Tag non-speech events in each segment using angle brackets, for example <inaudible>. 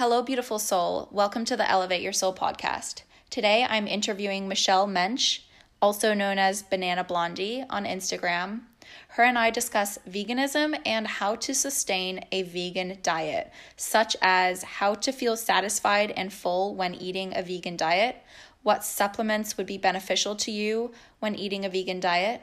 Hello, beautiful soul. Welcome to the Elevate Your Soul podcast. Today I'm interviewing Michelle Mensch, also known as Banana Blondie on Instagram. Her and I discuss veganism and how to sustain a vegan diet, such as how to feel satisfied and full when eating a vegan diet, what supplements would be beneficial to you when eating a vegan diet.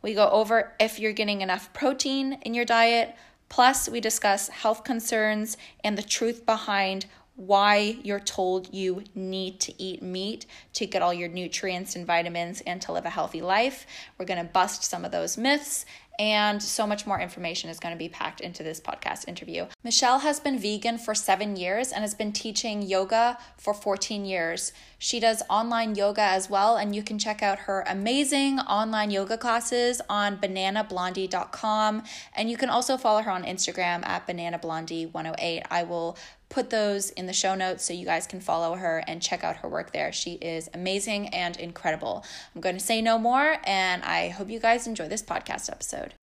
We go over if you're getting enough protein in your diet, Plus, we discuss health concerns and the truth behind why you're told you need to eat meat to get all your nutrients and vitamins and to live a healthy life. We're going to bust some of those myths and so much more information is going to be packed into this podcast interview. Michelle has been vegan for seven years and has been teaching yoga for 14 years. She does online yoga as well, and you can check out her amazing online yoga classes on bananablondie.com. And you can also follow her on Instagram at bananablondie108. I will put those in the show notes so you guys can follow her and check out her work there. She is amazing and incredible. I'm going to say no more, and I hope you guys enjoy this podcast episode.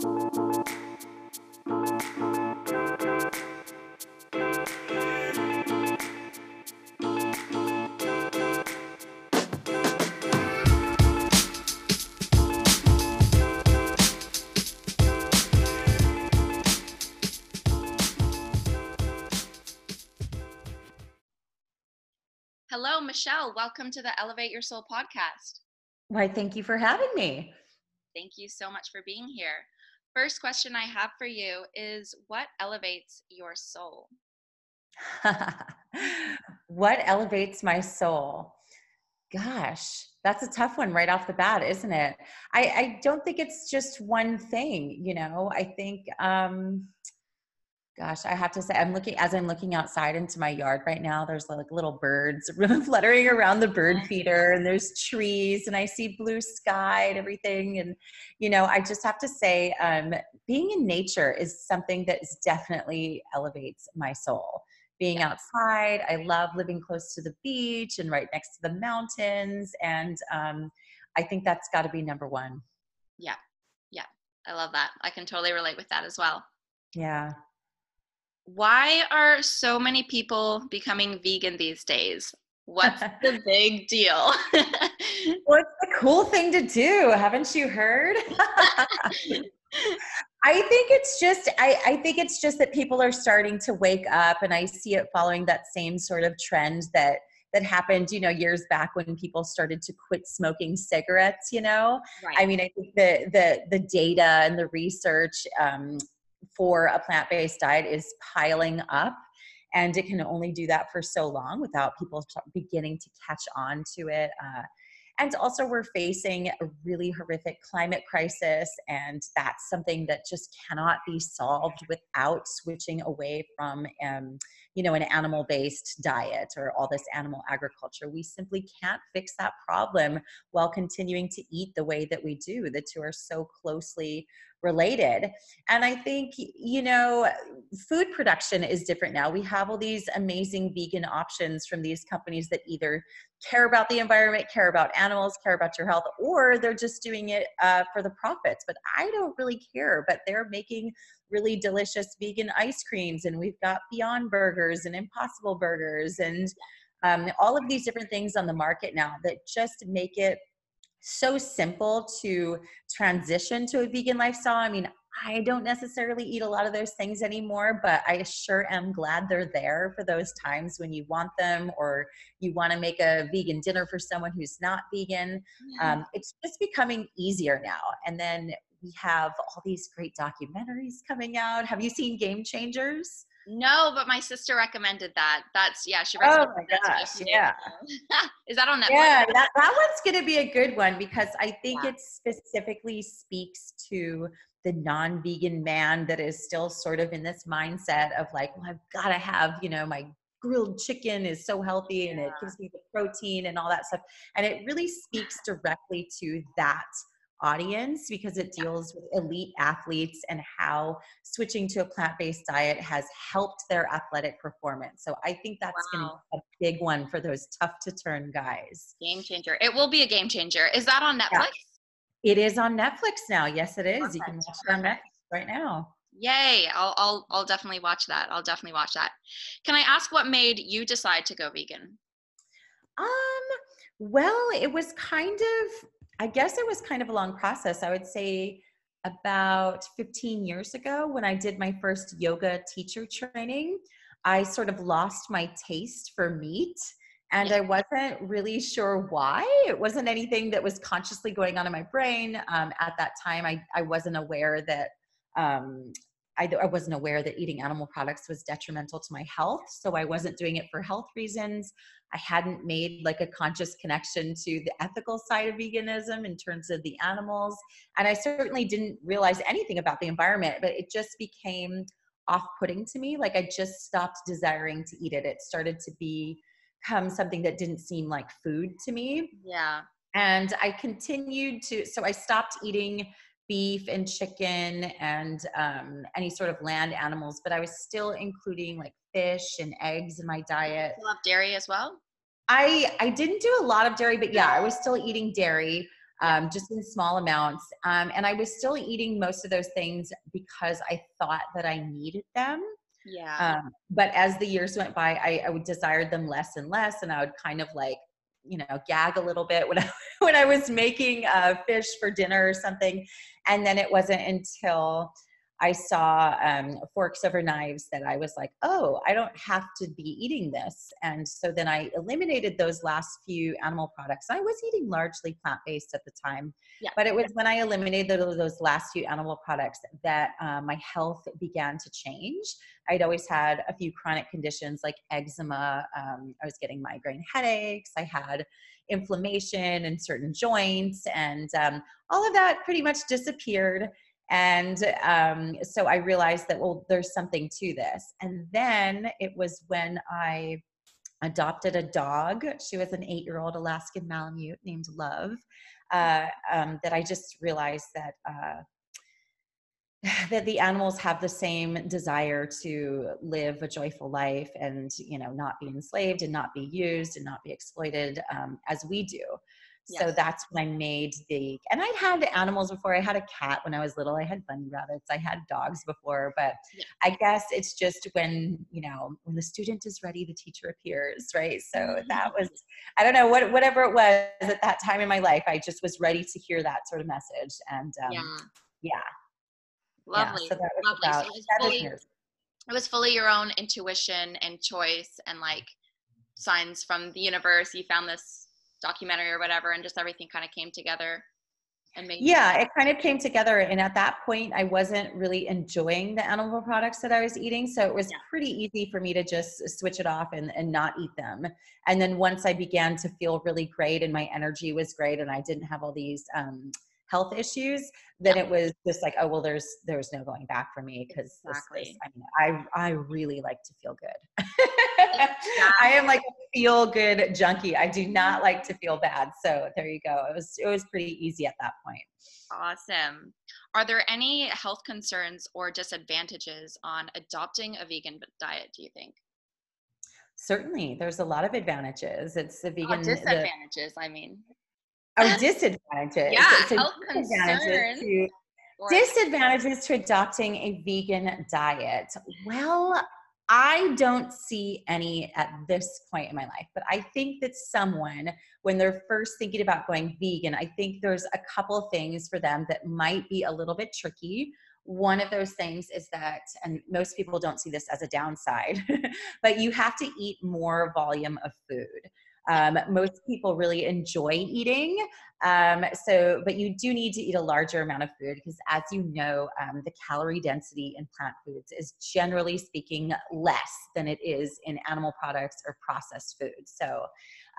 Michelle. Welcome to the Elevate Your Soul podcast. Why, thank you for having me. Thank you so much for being here. First question I have for you is what elevates your soul? <laughs> what elevates my soul? Gosh, that's a tough one right off the bat, isn't it? I, I don't think it's just one thing, you know. I think um gosh i have to say i'm looking as i'm looking outside into my yard right now there's like little birds <laughs> fluttering around the bird feeder and there's trees and i see blue sky and everything and you know i just have to say um, being in nature is something that definitely elevates my soul. Being yeah. outside i love living close to the beach and right next to the mountains and um, i think that's got to be number one. Yeah. Yeah. I love that. I can totally relate with that as well. Yeah why are so many people becoming vegan these days? What's <laughs> the big deal? <laughs> What's the cool thing to do? Haven't you heard? <laughs> I think it's just I, I think it's just that people are starting to wake up and I see it following that same sort of trend that that happened, you know, years back when people started to quit smoking cigarettes, you know. Right. I mean, I think the the the data and the research um, for a plant based diet is piling up. And it can only do that for so long without people beginning to catch on to it. Uh, and also, we're facing a really horrific climate crisis, and that's something that just cannot be solved without switching away from, um, you know, an animal-based diet or all this animal agriculture. We simply can't fix that problem while continuing to eat the way that we do. The two are so closely related. And I think, you know, food production is different now. We have all these amazing vegan options from these companies that either care about the environment, care about animals, care about your health, or they're just doing it uh, for the profits. But I don't really care. But they're making really delicious vegan ice creams, and we've got Beyond Burgers and Impossible Burgers and um, all of these different things on the market now that just make it so simple to transition to a vegan lifestyle. I mean, I don't necessarily eat a lot of those things anymore, but I sure am glad they're there for those times when you want them or you want to make a vegan dinner for someone who's not vegan. Yeah. Um, it's just becoming easier now. And then we have all these great documentaries coming out. Have you seen Game Changers? No, but my sister recommended that. That's yeah, she oh recommended Oh my gosh, yeah. <laughs> Is that on Netflix? Yeah, that, that one's gonna be a good one because I think yeah. it specifically speaks to the non-vegan man that is still sort of in this mindset of like, well, I've gotta have, you know, my grilled chicken is so healthy and yeah. it gives me the protein and all that stuff. And it really speaks directly to that audience because it deals with elite athletes and how switching to a plant-based diet has helped their athletic performance. So I think that's wow. going to be a big one for those tough to turn guys. Game changer. It will be a game changer. Is that on Netflix? Yeah. It is on Netflix now. Yes, it is. Perfect. You can watch it on Netflix right now. Yay! I'll I'll I'll definitely watch that. I'll definitely watch that. Can I ask what made you decide to go vegan? Um, well, it was kind of I guess it was kind of a long process. I would say about 15 years ago when I did my first yoga teacher training, I sort of lost my taste for meat and. I wasn't really sure why. It wasn't anything that was consciously going on in my brain. Um, at that time, I, I wasn't aware that um, I, I, wasn't aware that eating animal products was detrimental to my health. So I wasn't doing it for health reasons. I hadn't made like a conscious connection to the ethical side of veganism in terms of the animals. And I certainly didn't realize anything about the environment, but it just became off putting to me. Like I just stopped desiring to eat it. It started to become something that didn't seem like food to me. Yeah. And I continued to, so I stopped eating beef and chicken and um, any sort of land animals, but I was still including like fish and eggs in my diet. You love dairy as well? I I didn't do a lot of dairy, but yeah, I was still eating dairy, um, just in small amounts, um, and I was still eating most of those things because I thought that I needed them. Yeah. Um, but as the years went by, I, I would desired them less and less, and I would kind of like you know gag a little bit when <laughs> I when I was making uh, fish for dinner or something, and then it wasn't until I saw um, forks over knives that I was like, oh, I don't have to be eating this. And so then I eliminated those last few animal products. I was eating largely plant based at the time. Yeah. But it was when I eliminated those last few animal products that uh, my health began to change. I'd always had a few chronic conditions like eczema. Um, I was getting migraine headaches. I had inflammation in certain joints. And um, all of that pretty much disappeared and um, so I realized that, well, there's something to this. And then it was when I adopted a dog. She was an eight year old Alaskan Malamute named Love. Uh, um, that I just realized that. Uh, <sighs> that the animals have the same desire to live a joyful life and you know not be enslaved and not be used and not be exploited um, as we do Yes. So that's when I made the, and I'd had animals before. I had a cat when I was little. I had bunny rabbits. I had dogs before, but yeah. I guess it's just when, you know, when the student is ready, the teacher appears, right? So mm-hmm. that was, I don't know, what, whatever it was at that time in my life, I just was ready to hear that sort of message. And um, yeah. yeah. Lovely. Yeah, so that was Lovely. about so it, was fully, it was fully your own intuition and choice and like signs from the universe. You found this documentary or whatever and just everything kind of came together and made yeah it kind of came together and at that point i wasn't really enjoying the animal products that i was eating so it was yeah. pretty easy for me to just switch it off and, and not eat them and then once i began to feel really great and my energy was great and i didn't have all these um, health issues, then yeah. it was just like, oh well, there's there's no going back for me because exactly. I mean, I I really like to feel good. <laughs> I am like a feel good junkie. I do not like to feel bad. So there you go. It was it was pretty easy at that point. Awesome. Are there any health concerns or disadvantages on adopting a vegan diet? Do you think? Certainly, there's a lot of advantages. It's the oh, vegan oh, disadvantages. The, I mean, Disadvantages. Yeah, so health disadvantages to, disadvantages to adopting a vegan diet. Well, I don't see any at this point in my life, but I think that someone, when they're first thinking about going vegan, I think there's a couple things for them that might be a little bit tricky. One of those things is that, and most people don't see this as a downside, <laughs> but you have to eat more volume of food. Um, most people really enjoy eating. Um, so, but you do need to eat a larger amount of food because, as you know, um, the calorie density in plant foods is generally speaking less than it is in animal products or processed foods. So,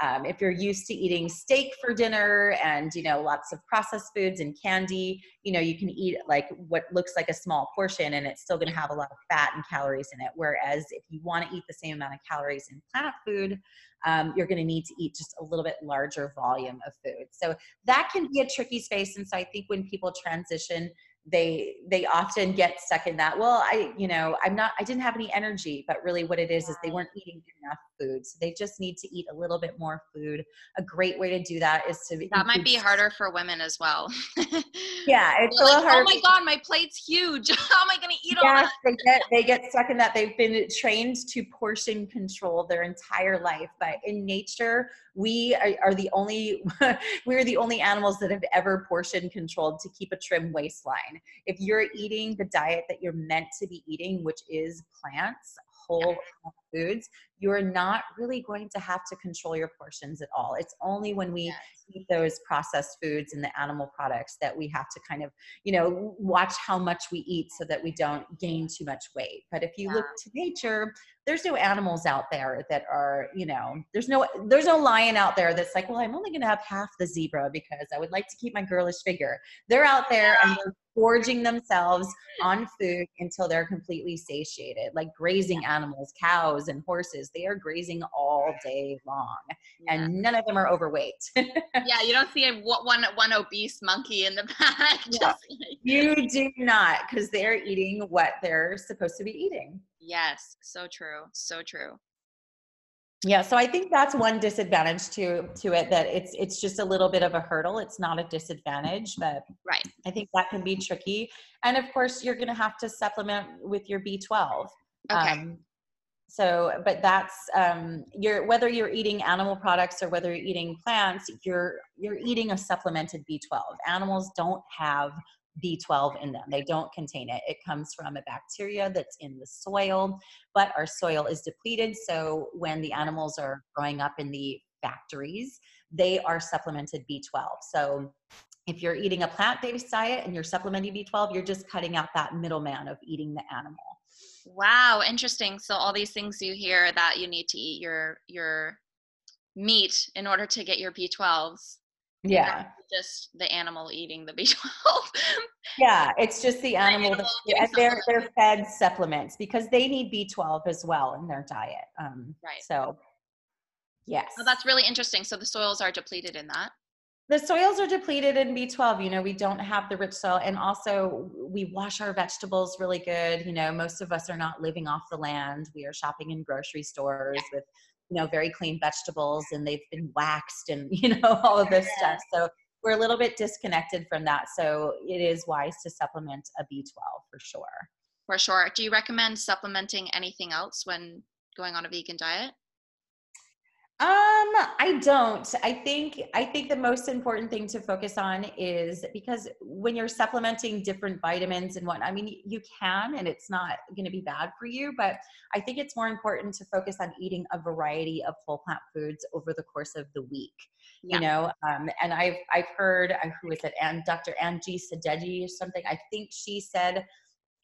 um, if you're used to eating steak for dinner and you know lots of processed foods and candy, you know you can eat like what looks like a small portion and it's still going to have a lot of fat and calories in it. Whereas if you want to eat the same amount of calories in plant food, um, you're going to need to eat just a little bit larger volume of food. So that can be a tricky space. And so I think when people transition they they often get stuck in that well i you know i'm not i didn't have any energy but really what it is is they weren't eating enough food so they just need to eat a little bit more food. A great way to do that is to that might be harder for women as well. <laughs> Yeah it's a little like, oh my god my plate's huge. <laughs> How am i going to eat all that? they get they get stuck in that. They've been trained to portion control their entire life but in nature we are, are the only <laughs> we're the only animals that have ever portion controlled to keep a trim waistline if you're eating the diet that you're meant to be eating which is plants whole foods, you're not really going to have to control your portions at all. It's only when we yes. eat those processed foods and the animal products that we have to kind of, you know, watch how much we eat so that we don't gain too much weight. But if you yeah. look to nature, there's no animals out there that are, you know, there's no there's no lion out there that's like, well, I'm only going to have half the zebra because I would like to keep my girlish figure. They're out there and they're gorging themselves on food until they're completely satiated, like grazing animals, cows and horses. They are grazing all day long, yeah. and none of them are overweight. <laughs> yeah, you don't see a one one obese monkey in the <laughs> back. Yeah. You do not, because they're eating what they're supposed to be eating. Yes, so true, so true yeah so i think that's one disadvantage to to it that it's it's just a little bit of a hurdle it's not a disadvantage but right i think that can be tricky and of course you're going to have to supplement with your b12 okay um, so but that's um you're whether you're eating animal products or whether you're eating plants you're you're eating a supplemented b12 animals don't have B12 in them. They don't contain it. It comes from a bacteria that's in the soil, but our soil is depleted. So when the animals are growing up in the factories, they are supplemented B12. So if you're eating a plant based diet and you're supplementing B12, you're just cutting out that middleman of eating the animal. Wow, interesting. So all these things you hear that you need to eat your your meat in order to get your B12s yeah. just the animal eating the b12 <laughs> yeah it's just the animal, that, they're they're fed supplements because they need b12 as well in their diet um right. so yes. well, that's really interesting. So the soils are depleted in that the soils are depleted in b12 you know we don't have the rich soil and also we wash our vegetables really good you know most of us are not living off the land. We are shopping in grocery stores with you know very clean vegetables and they've been waxed and <laughs> you know all of this stuff. So we're a little bit disconnected from that. So it is wise to supplement a b12 for sure. For sure. Do you recommend supplementing anything else when going on a vegan diet um, I don't. I think I think the most important thing to focus on is because when you're supplementing different vitamins and what I mean, you can, and it's not going to be bad for you. But I think it's more important to focus on eating a variety of whole plant foods over the course of the week. Yeah. You know, um, and I've I've heard uh, who is it, and Dr. Angie Sadeghi or something. I think she said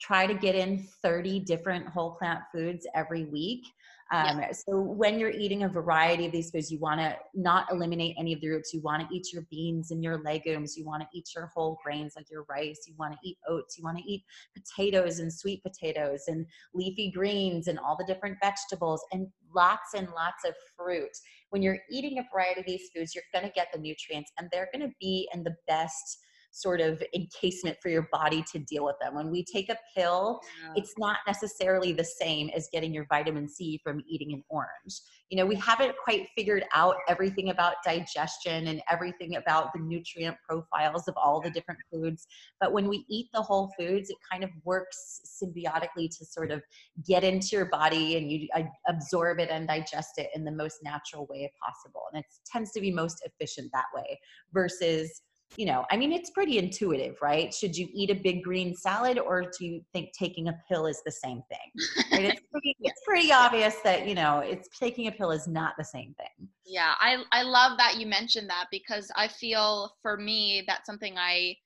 try to get in 30 different whole plant foods every week um, yeah. So when you're eating a variety of these foods, you want to not eliminate any of the roots. You want to eat your beans and your legumes. You want to eat your whole grains like your rice. You want to eat oats. You want to eat potatoes and sweet potatoes and leafy greens and all the different vegetables and lots and lots of fruit. When you're eating a variety of these foods, you're going to get the nutrients and they're going to be in the best sort of encasement for your body to deal with them. When we take a pill, yeah. it's not necessarily the same as getting your vitamin C from eating an orange. You know, we haven't quite figured out everything about digestion and everything about the nutrient profiles of all the different foods. But when we eat the whole foods, it kind of works symbiotically to sort of get into your body and you uh, absorb it and digest it in the most natural way possible. And it tends to be most efficient that way versus you know, I mean, it's pretty intuitive, right? Should you eat a big green salad or do you think taking a pill is the same thing? Right? It's <laughs> pretty, it's pretty obvious that, you know, it's taking a pill is not the same thing. Yeah. I, I love that you mentioned that because I feel for me, that's something I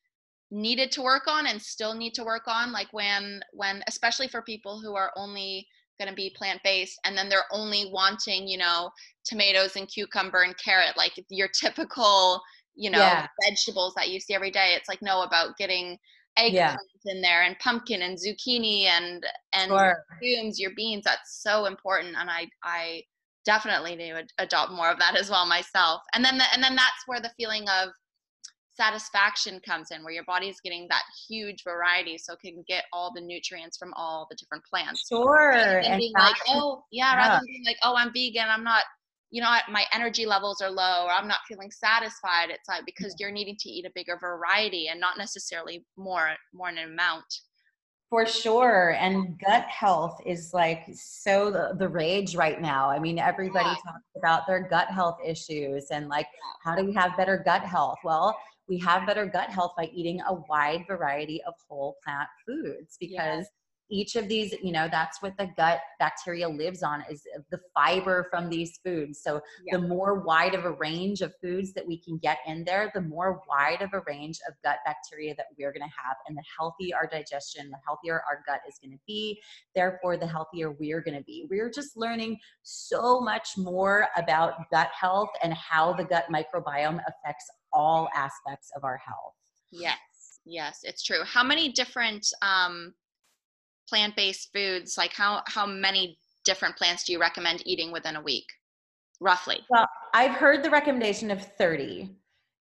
needed to work on and still need to work on. Like when, when, especially for people who are only going to be plant based and then they're only wanting, you know, tomatoes and cucumber and carrot, like your typical, you know yeah. vegetables that you see every day it's like no about getting eggplant yeah. in there and pumpkin and zucchini and and sure. legumes your beans that's so important and i i definitely need to adopt more of that as well myself and then the, and then that's where the feeling of satisfaction comes in where your body's getting that huge variety so it can get all the nutrients from all the different plants sure and being like oh yeah, yeah rather than being like oh i'm vegan i'm not you know what my energy levels are low or i'm not feeling satisfied it's like because you're needing to eat a bigger variety and not necessarily more more in amount for sure. And gut health is like so the, the rage right now. I mean, everybody yeah. talks about their gut health issues and like, how do we have better gut health? Well, we have better gut health by eating a wide variety of whole plant foods because each of these you know that's what the gut bacteria lives on is the fiber from these foods. So yeah. the more wide of a range of foods that we can get in there the more wide of a range of gut bacteria that we're going to have and the healthier our digestion the healthier our gut is going to be therefore the healthier we're going to be. We're just learning so much more about gut health and how the gut microbiome affects all aspects of our health. Yes yes it's true. How many different um plant-based foods like how how many different plants do you recommend eating within a week roughly? Well i've heard the recommendation of 30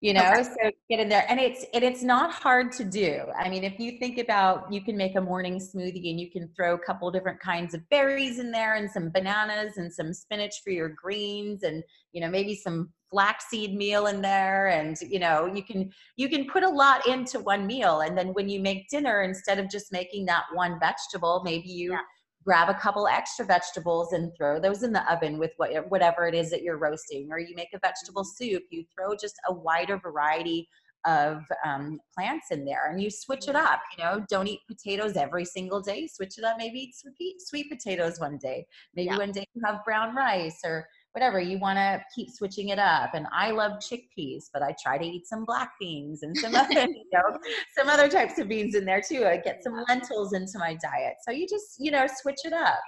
you know okay. so get in there and it's and it's not hard to do i mean if you think about you can make a morning smoothie and you can throw a couple different kinds of berries in there and some bananas and some spinach for your greens and you know maybe some flaxseed meal in there and you know you can you can put a lot into one meal and then when you make dinner instead of just making that one vegetable maybe you yeah. Grab a couple extra vegetables and throw those in the oven with what, whatever it is that you're roasting or you make a vegetable mm-hmm. soup you throw just a wider variety of um, plants in there and you switch it up you know don't eat potatoes every single day switch it up maybe eat sweet, sweet potatoes one day maybe yeah. one day you have brown rice or whatever you want to keep switching it up. And i love chickpeas but i try to eat some black beans and some other <laughs> you know some other types of beans in there too. I get some lentils into my diet. So you just you know switch it up.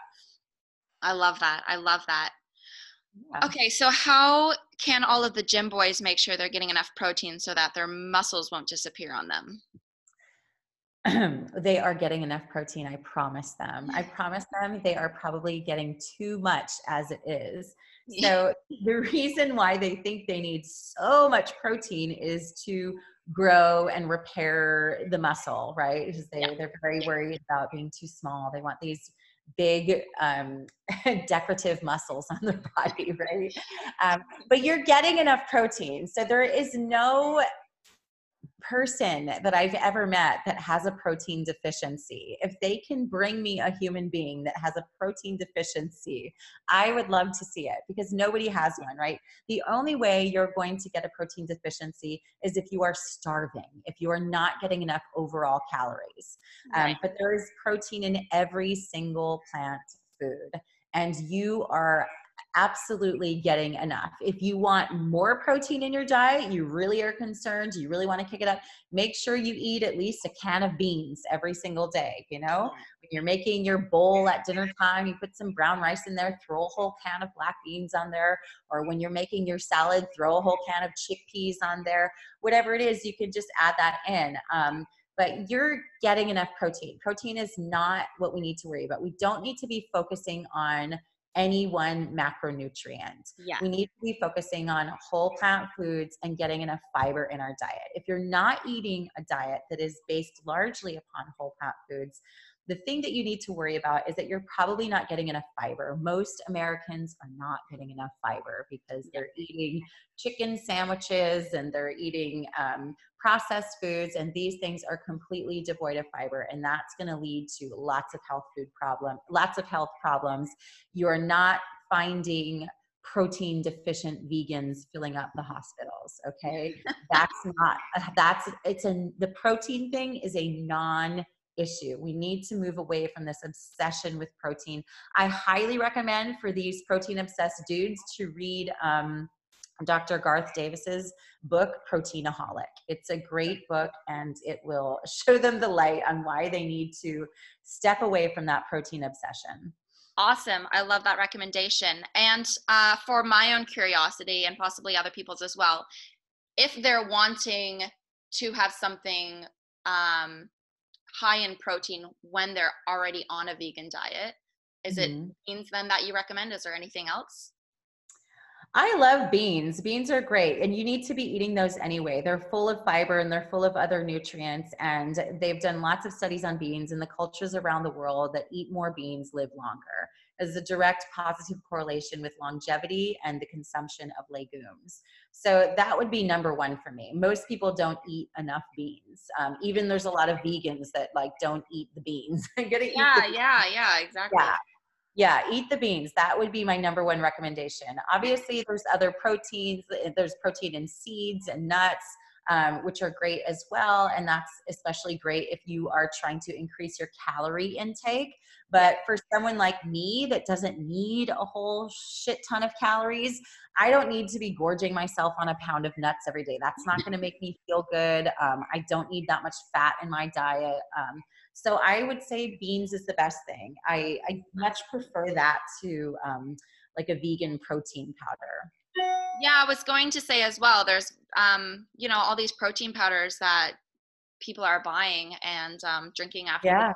I love that. I love that. Yeah. okay so how can all of the gym boys make sure they're getting enough protein so that their muscles won't disappear on them <clears throat> they are getting enough protein i promise them i <laughs> promise them they are probably getting too much as it is so <laughs> the reason why they think they need so much protein is to grow and repair the muscle, right? Because they, yeah. they're very worried about being too small. They want these big um, <laughs> decorative muscles on their body, right? Um, but you're getting enough protein. So there is no person that I've ever met that has a protein deficiency, if they can bring me a human being that has a protein deficiency, I would love to see it because nobody has one, right? The only way you're going to get a protein deficiency is if you are starving, if you are not getting enough overall calories. Um. But there is protein in every single plant food. And you are absolutely getting enough. If you want more protein in your diet, you really are concerned, you really want to kick it up, make sure you eat at least a can of beans every single day. You know, when you're making your bowl at dinner time, you put some brown rice in there, throw a whole can of black beans on there. Or when you're making your salad, throw a whole can of chickpeas on there. Whatever it is, you can just add that in. Um, but you're getting enough protein. Protein is not what we need to worry about. We don't need to be focusing on any one macronutrient. Yeah. We need to be focusing on whole plant foods and getting enough fiber in our diet. If you're not eating a diet that is based largely upon whole plant foods, the thing that you need to worry about is that you're probably not getting enough fiber. Most Americans are not getting enough fiber because they're eating chicken sandwiches and they're eating um, processed foods, and these things are completely devoid of fiber, and that's going to lead to lots of health food problem, lots of health problems. You're not finding protein deficient vegans filling up the hospitals okay <laughs> that's not that's it's a the protein thing is a non issue. We need to move away from this obsession with protein. I highly recommend for these protein obsessed dudes to read um, Dr. Garth Davis's book, Proteinaholic. It's a great book and it will <laughs> show them the light on why they need to step away from that protein obsession. Awesome. I love that recommendation. And uh, for my own curiosity and possibly other people's as well, if they're wanting to have something um, high in protein when they're already on a vegan diet is mm-hmm. it beans then that you recommend is there anything else I love beans. Beans are great, and you need to be eating those anyway. They're full of fiber and they're full of other nutrients. And they've done lots of studies on beans, and the cultures around the world that eat more beans live longer. As a direct positive correlation with longevity and the consumption of legumes. So that would be number one for me. Most people don't eat enough beans. Um, even there's a lot of vegans that like don't eat the beans. <laughs> yeah, yeah, yeah, exactly. Yeah. Yeah, eat the beans. That would be my number one recommendation. Obviously, there's other proteins. There's protein in seeds and nuts, um, which are great as well. And that's especially great if you are trying to increase your calorie intake. But for someone like me that doesn't need a whole shit ton of calories, I don't need to be gorging myself on a pound of nuts every day. That's not going to make me feel good. Um, I don't need that much fat in my diet. Um, so I would say beans is the best thing. I, I much prefer that to um, like a vegan protein powder. Yeah, I was going to say as well. There's, um, you know, all these protein powders that people are buying and um, drinking after. Yeah.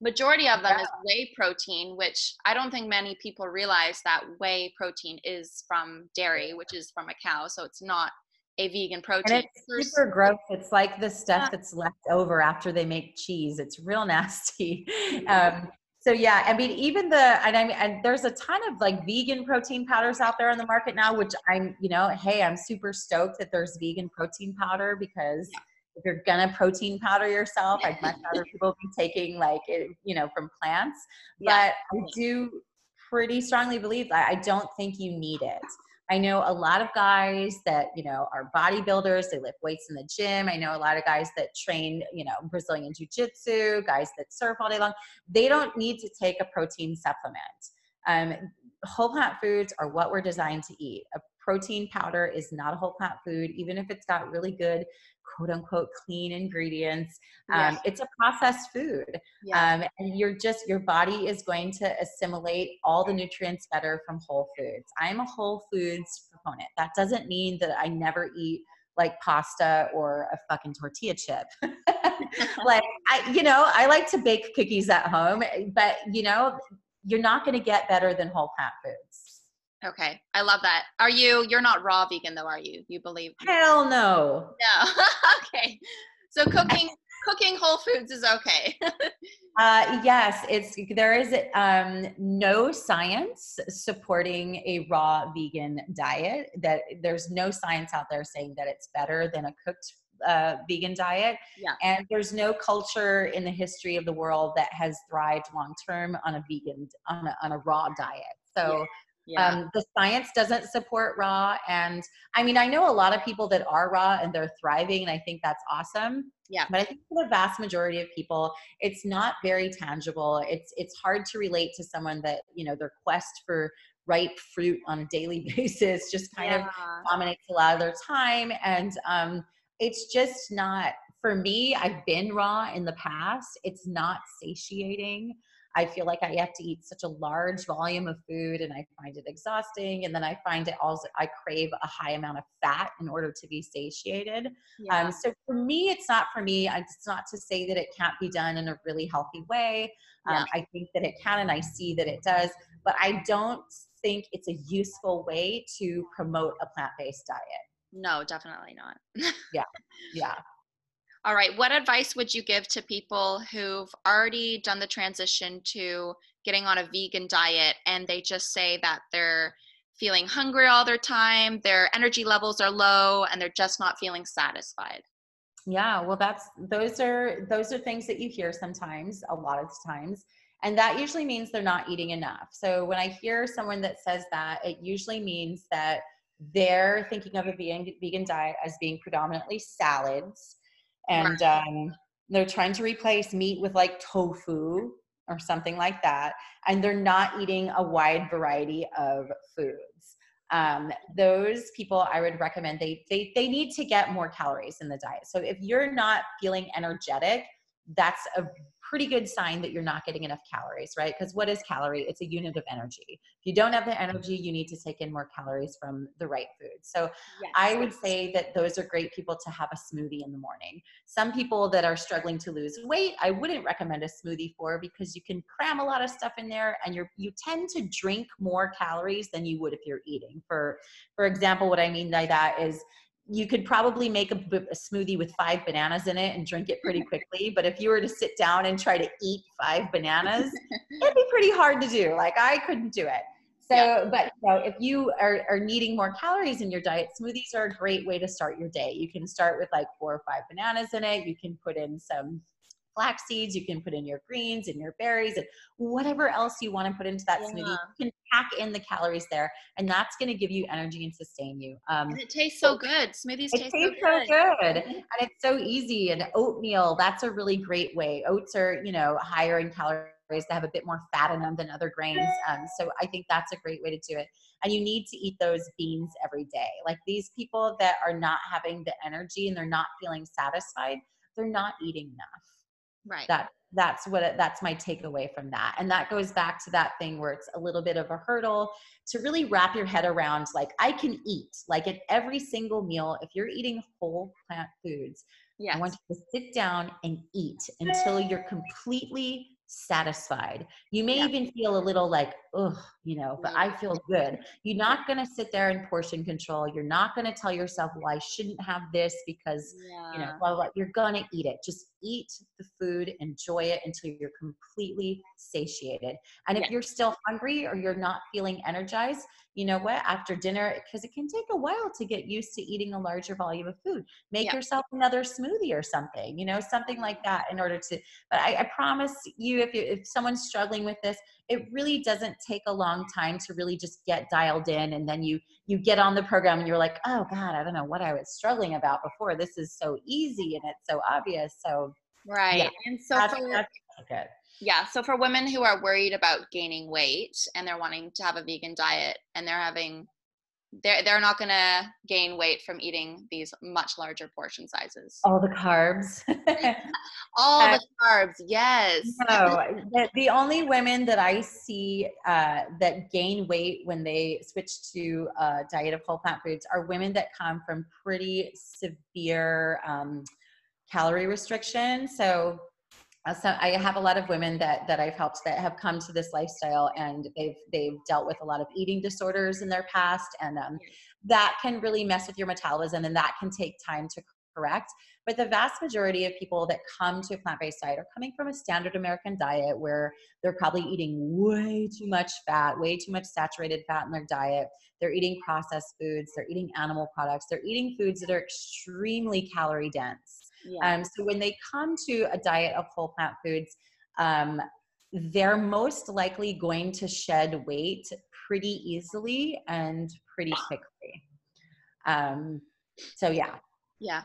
Majority of them yeah. is whey protein, which I don't think many people realize that whey protein is from dairy, which is from a cow. So it's not a vegan protein. And it's super gross. It's like the stuff that's left over after they make cheese. It's real <laughs> nasty. Um, so yeah, I mean, even the and I mean, and there's a ton of like vegan protein powders out there on the market now, which I'm, you know, hey, I'm super stoked that there's vegan protein powder because. Yeah. If you're gonna protein powder yourself, I'd much rather <laughs> people be taking like it, you know, from plants. Yeah. But I do pretty strongly believe that I don't think you need it. I know a lot of guys that, you know, are bodybuilders, they lift weights in the gym. I know a lot of guys that train, you know, Brazilian Jiu Jitsu, guys that surf all day long. They don't need to take a protein supplement. Um, whole plant foods are what we're designed to eat. A protein powder is not a whole plant food, even if it's got really good quote unquote clean ingredients. Um, yes. It's a processed food. Um, and you're just, your body is going to assimilate all the nutrients better from whole foods. I'm a whole foods proponent. That doesn't mean that I never eat like pasta or a fucking tortilla chip. <laughs> like I, you know, I like to bake cookies at home, but you know, you're not going to get better than whole plant foods. Okay, I love that. Are you? You're not raw vegan though, are you? You believe? Hell no. No. <laughs> okay. So <laughs> cooking cooking whole foods is okay. <laughs> uh, yes, it's there is um, no science supporting a raw vegan diet. That there's no science out there saying that it's better than a cooked uh, vegan diet. Yeah. And there's no culture in the history of the world that has thrived long term on a vegan on a, on a raw diet. So. Yeah yeah. Um, the science doesn't support raw. And I mean, I know a lot of people that are raw and they're thriving, and I think that's awesome. Yeah. But I think for the vast majority of people, it's not very tangible. It's it's hard to relate to someone that, you know, their quest for ripe fruit on a daily <laughs> basis just kind yeah. of dominates a lot of their time. And um, it's just not for me, I've been raw in the past. It's not satiating. I feel like I have to eat such a large volume of food and I find it exhausting. And then I find it also, I crave a high amount of fat in order to be satiated. Yeah. Um, so for me, it's not for me. It's not to say that it can't be done in a really healthy way. Um. I think that it can and I see that it does, but I don't think it's a useful way to promote a plant based diet. No, definitely not. yeah. <laughs> Yeah. All right. What advice would you give to people who've already done the transition to getting on a vegan diet and they just say that they're feeling hungry all their time, their energy levels are low, and they're just not feeling satisfied? Yeah, well that's those are those are things that you hear sometimes, a lot of times. And that usually means they're not eating enough. So when I hear someone that says that, it usually means that they're thinking of a vegan, vegan diet as being predominantly salads and um, they're trying to replace meat with like tofu or something like that and they're not eating a wide variety of foods. Um, those people i would recommend they, they they need to get more calories in the diet. So if you're not feeling energetic that's a pretty good sign that you're not getting enough calories, right? Because what is calorie? It's a unit of energy. If you don't have the energy, you need to take in more calories from the right food. So yes. I would say that those are great people to have a smoothie in the morning. Some people that are struggling to lose weight, I wouldn't recommend a smoothie for because you can cram a lot of stuff in there and you're you tend to drink more calories than you would if you're eating. For for example, what I mean by that is you could probably make a, a, smoothie with five bananas in it and drink it pretty <laughs> quickly. But if you were to sit down and try to eat five bananas, <laughs> it'd be pretty hard to do. Like I couldn't do it. So, yeah. but you know, if you are, are needing more calories in your diet, smoothies are a great way to start your day. You can start with like four or five bananas in it. You can put in some flax seeds, you can put in your greens and your berries and whatever else you want to put into that yeah. smoothie. You can pack in the calories there, and that's going to give you energy and sustain you. Um, and it tastes so good. Smoothies taste, so, good. so good, and it's so easy. And oatmeal, that's a really great way. Oats are, you know, higher in calories. They have a bit more fat in them than other grains. Um, so I think that's a great way to do it. And you need to eat those beans every day. Like these people that are not having the energy and they're not feeling satisfied, they're not eating enough right that that's what it, that's my takeaway from that and that goes back to that thing where it's a little bit of a hurdle to really wrap your head around like i can eat like at every single meal if you're eating whole plant foods yes. i want you to sit down and eat until you're completely satisfied. You may yeah. even feel a little like, oh, you know, but I feel good. You're not going to sit there and portion control. You're not going to tell yourself, well, I shouldn't have this because, yeah. you know, blah, blah, blah. You're going to eat it. Just eat the food, enjoy it until you're completely satiated. And if you're still hungry or you're not feeling energized, you know what, after dinner, because it can take a while to get used to eating a larger volume of food, make yeah. yourself another smoothie or something, you know, something like that in order to, but I, I promise you, if, you, if someone's struggling with this, it really doesn't take a long time to really just get dialed in and then you you get on the program and you're like oh god i don't know what i was struggling about before. This is so easy and it's so obvious. So right yeah, and so that's, for, that's good. Yeah so for women who are worried about gaining weight and they're wanting to have a vegan diet and they're having they're they're not going to gain weight from eating these much larger portion sizes. All the carbs. <laughs> <laughs> All uh, the carbs yes. No the, the, only women that i see uh, that gain weight when they switch to a diet of whole plant foods are women that come from pretty severe um, calorie restriction. So so I have a lot of women that that I've helped that have come to this lifestyle and they've they've dealt with a lot of eating disorders in their past and um, that can really mess with your metabolism and that can take time to correct. But the vast majority of people that come to a plant-based diet are coming from a standard American diet where they're probably eating way too much fat, way too much saturated fat in their diet. They're eating processed foods, they're eating animal products, they're eating foods that are extremely calorie dense. Yeah. Um, so when they come to a diet of whole plant foods, um, they're most likely going to shed weight pretty easily and pretty quickly. Um, so yeah. <laughs> Yeah.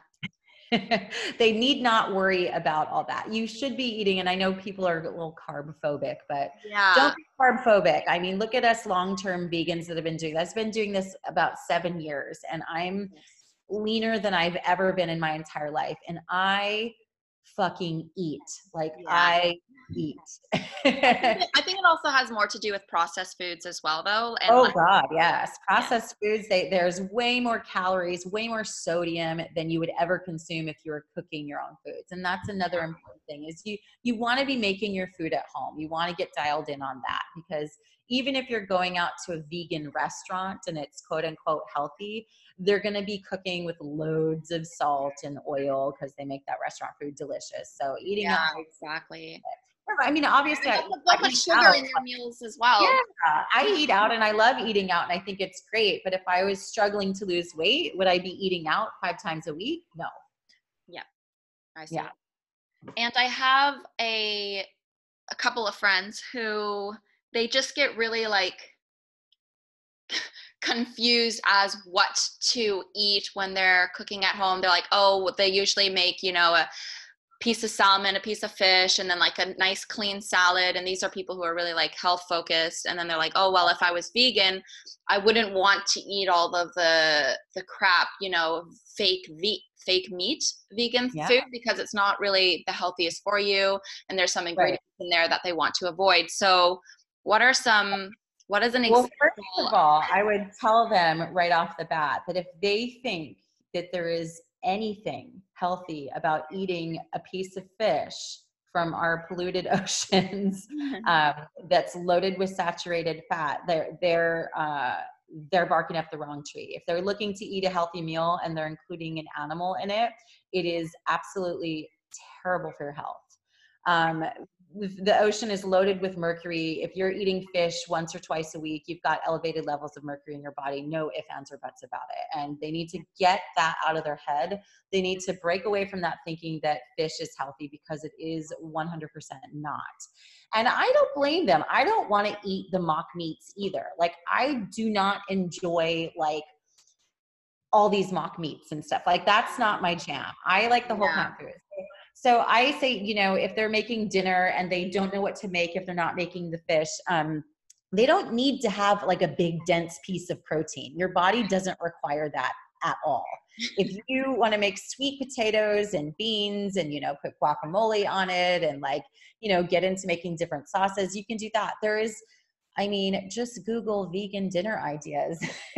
they need not worry about all that. You should be eating, and I know people are a little carb phobic, but yeah. don't be carb phobic. I mean, look at us long term vegans that have been doing. I've been doing this about seven years, and I'm yes leaner than I've ever been in my entire life. And I fucking eat. Like yeah. I eat. <laughs> I, think it, also has more to do with processed foods as well, though. And oh like, God, yes. Processed yeah. foods. They, there's way more calories, way more sodium than you would ever consume if you were cooking your own foods. And that's another important thing is you you want to be making your food at home. You want to get dialed in on that because even if you're going out to a vegan restaurant and it's quote unquote healthy, they're going to be cooking with loads of salt and oil because they make that restaurant food delicious. So eating yeah, out, exactly. I mean, obviously, I, put sugar out. in your meals as well. Yeah, I eat out and I love eating out, and I think it's great. But if I was struggling to lose weight, would I be eating out five times a week? No. Yeah, I see. Yeah. And I have a a couple of friends who they just get really like confused as what to eat when they're cooking at home. They're like, oh, they usually make, you know, a piece of salmon, a piece of fish, and then like a nice clean salad. And these are people who are really like health focused. And then they're like, oh well, if I was vegan, I wouldn't want to eat all of the the crap, you know, fake ve- fake meat vegan yeah. food because it's not really the healthiest for you, and there's some ingredients right. in there that they want to avoid. So, what are some what is an example? Well, first of all, I would tell them right off the bat that if they think that there is anything healthy about eating a piece of fish from our polluted <laughs> oceans um, that's loaded with saturated fat, they're they're uh, they're barking up the wrong tree. If they're looking to eat a healthy meal and they're including an animal in it, it is absolutely terrible for your health. Um, the ocean is loaded with mercury. If you're eating fish once or twice a week, you've got elevated levels of mercury in your body. No ifs, ands, or buts about it. And they need to get that out of their head. They need to break away from that thinking that fish is healthy because it is 100% not. And I don't blame them. I don't want to eat the mock meats either. Like, I do not enjoy, like, all these mock meats and stuff. Like, that's not my jam. I like the whole yeah. plant foods. So I say, you know, if they're making dinner and they don't know what to make, if they're not making the fish, um, they don't need to have like a big dense piece of protein. Your body doesn't require that at all. If <laughs> you want to make sweet potatoes and beans and you know put guacamole on it and like you know get into making different sauces, you can do that. There is I mean, just Google vegan dinner ideas. <laughs>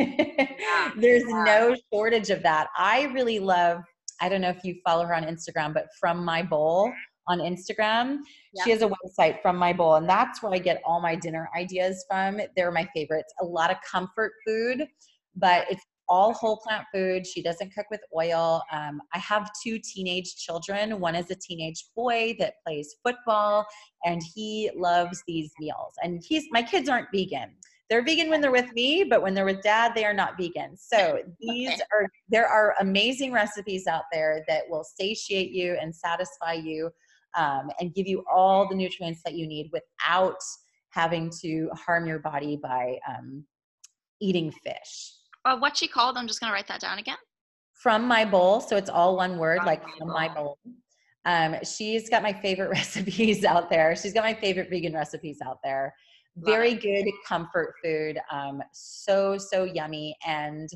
There's no shortage of that. I really love I don't know if you follow her on Instagram, but From My Bowl on Instagram. Yeah. She has a website from my bowl, and that's where I get all my dinner ideas from. They're my favorites. A lot of comfort food, but it's all whole plant food. She doesn't cook with oil. Um, I have two teenage children. One is a teenage boy that plays football, and he loves these meals. And he's my kids aren't vegan they're vegan when they're with me, but when they're with dad, they are not vegan. So <laughs> these okay. are there are amazing recipes out there that will satiate you and satisfy you um, and give you all the nutrients that you need without having to harm your body by um, eating fish. Uh, what's she called? I'm just gonna write that down again. From my bowl, so it's all one word, from like my from bowl. my bowl. Um, she's got my favorite <laughs> recipes out there. She's got my favorite vegan recipes out there very good comfort food um, so so yummy and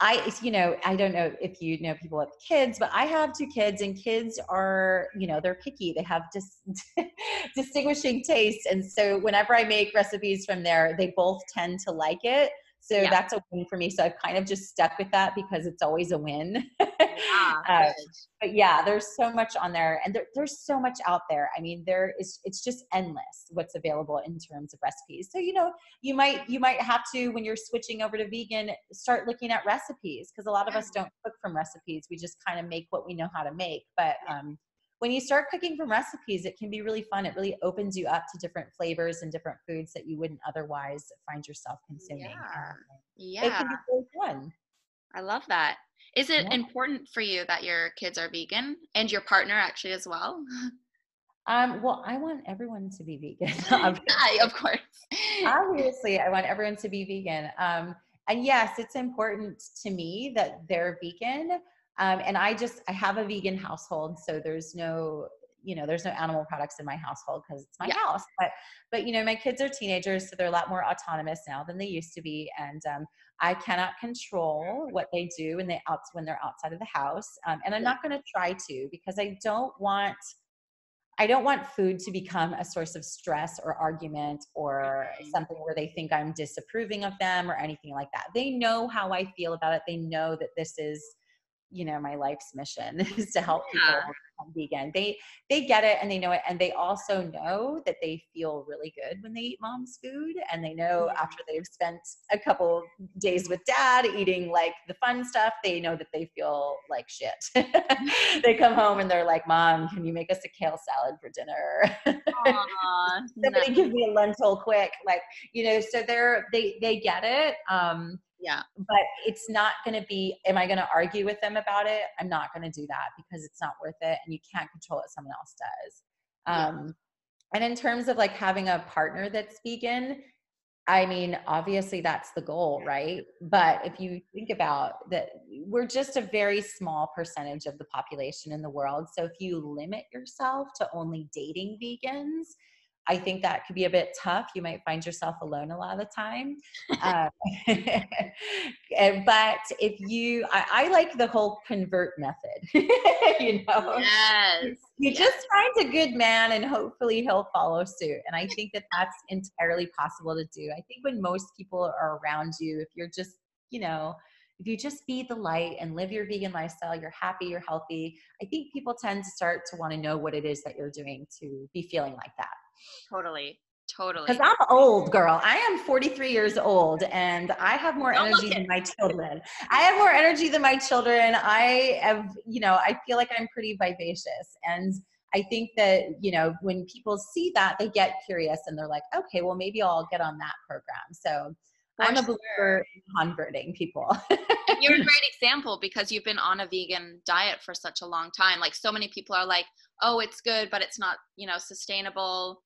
i you know i don't know if you know people with kids but i have two kids and kids are you know they're picky they have dis- <laughs> distinguishing tastes and so whenever i make recipes from there they both tend to like it so yeah. that's a win for me. So I've kind of just stuck with that because it's always a win. <laughs> Yeah, uh, but yeah, there's so much on there and there, there's so much out there. I mean, there is, it's just endless what's available in terms of recipes. So, you know, you might, you might have to, when you're switching over to vegan, start looking at recipes because a lot of us don't cook from recipes. We just kind of make what we know how to make. But, um, when you start cooking from recipes, it can be really fun. It really opens you up to different flavors and different foods that you wouldn't otherwise find yourself consuming. Yeah. yeah. It can be really fun. I love that. Is it yeah. important for you that your kids are vegan and your partner actually as well? Um, well, I want everyone to be vegan. <laughs> <laughs> of course. Obviously, I want everyone to be vegan. Um, and yes, it's important to me that they're vegan. Um, and I just I have a vegan household, so there's no you know there's no animal products in my household because it's my yeah. house. But but you know my kids are teenagers, so they're a lot more autonomous now than they used to be, and um, I cannot control what they do when they out when they're outside of the house, um, and I'm not going to try to because I don't want. I don't want food to become a source of stress or argument or something where they think I'm disapproving of them or anything like that. They know how I feel about it. They know that this is you know my life's mission <laughs> is to help yeah. people become vegan. They they get it and they know it and they also know that they feel really good when they eat mom's food and they know after they've spent a couple days with dad eating like the fun stuff they know that they feel like shit. <laughs> They come home and they're like mom can you make us a kale salad for dinner? Aww, <laughs> somebody nice. give me a lentil quick like you know so they're they they get it um yeah. But it's not going to be, am I going to argue with them about it? I'm not going to do that because it's not worth it and you can't control what someone else does. Um, And in terms of like having a partner that's vegan, I mean, obviously that's the goal, right? But if you think about that, we're just a very small percentage of the population in the world. So if you limit yourself to only dating vegans, I think that could be a bit tough. You might find yourself alone a lot of the time. uh, <laughs> <laughs> but if you, I, I, like the whole convert method. <laughs> you know, yes. you yes. just find a good man, and hopefully he'll follow suit. And I think that that's entirely possible to do. I think when most people are around you, if you're just, you know, if you just be the light and live your vegan lifestyle, you're happy, you're healthy. I think people tend to start to want to know what it is that you're doing to be feeling like that. Totally. Totally. Because I'm old, girl. I am 43 years old and I have more Don't energy than my children. I have more energy than my children. I have, you know, I feel like I'm pretty vivacious. And I think that, you know, when people see that, they get curious and they're like, okay, well, maybe I'll get on that program. So For I'm a believer in converting people. You're a <laughs> great example because you've been on a vegan diet for such a long time. Like so many people are like, oh, it's good, but it's not, you know, sustainable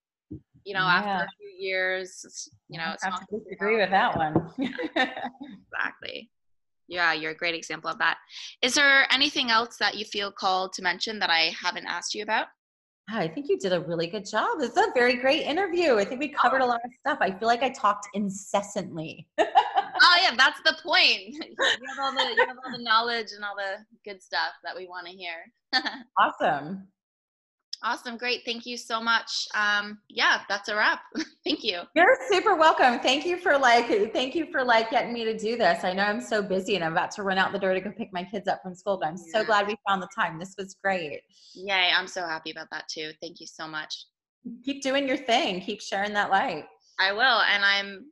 you know, yeah. after a few years, you know, it's I have to disagree with that one. <laughs> exactly. Yeah, you're a great example of that. Is there anything else that you feel called to mention that I haven't asked you about? I think you did a really good job. It's a very great interview. I think we covered a oh. lot of stuff. I feel like I talked incessantly. <laughs> oh yeah, that's the point. <laughs> You have all the you have all the knowledge and all the good stuff that we want to hear. awesome. Awesome. Great. Thank you so much. Um, yeah, that's a wrap. <laughs> thank you. You're super welcome. Thank you for like, thank you for like getting me to do this. I know I'm so busy and I'm about to run out the door to go pick my kids up from school, but I'm yeah. so glad we found the time. This was great. Yay. I'm so happy about that too. Thank you so much. Keep doing your thing. Keep sharing that light. I will. And I'm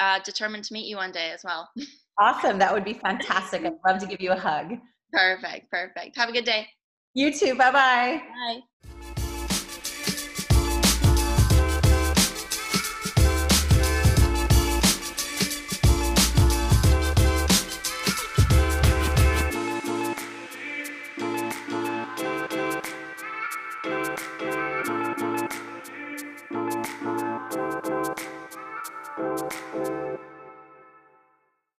uh, determined to meet you one day as well. <laughs> awesome. That would be fantastic. I'd love to give you a hug. Perfect. Perfect. Have a good day. You too. Bye-bye. Bye.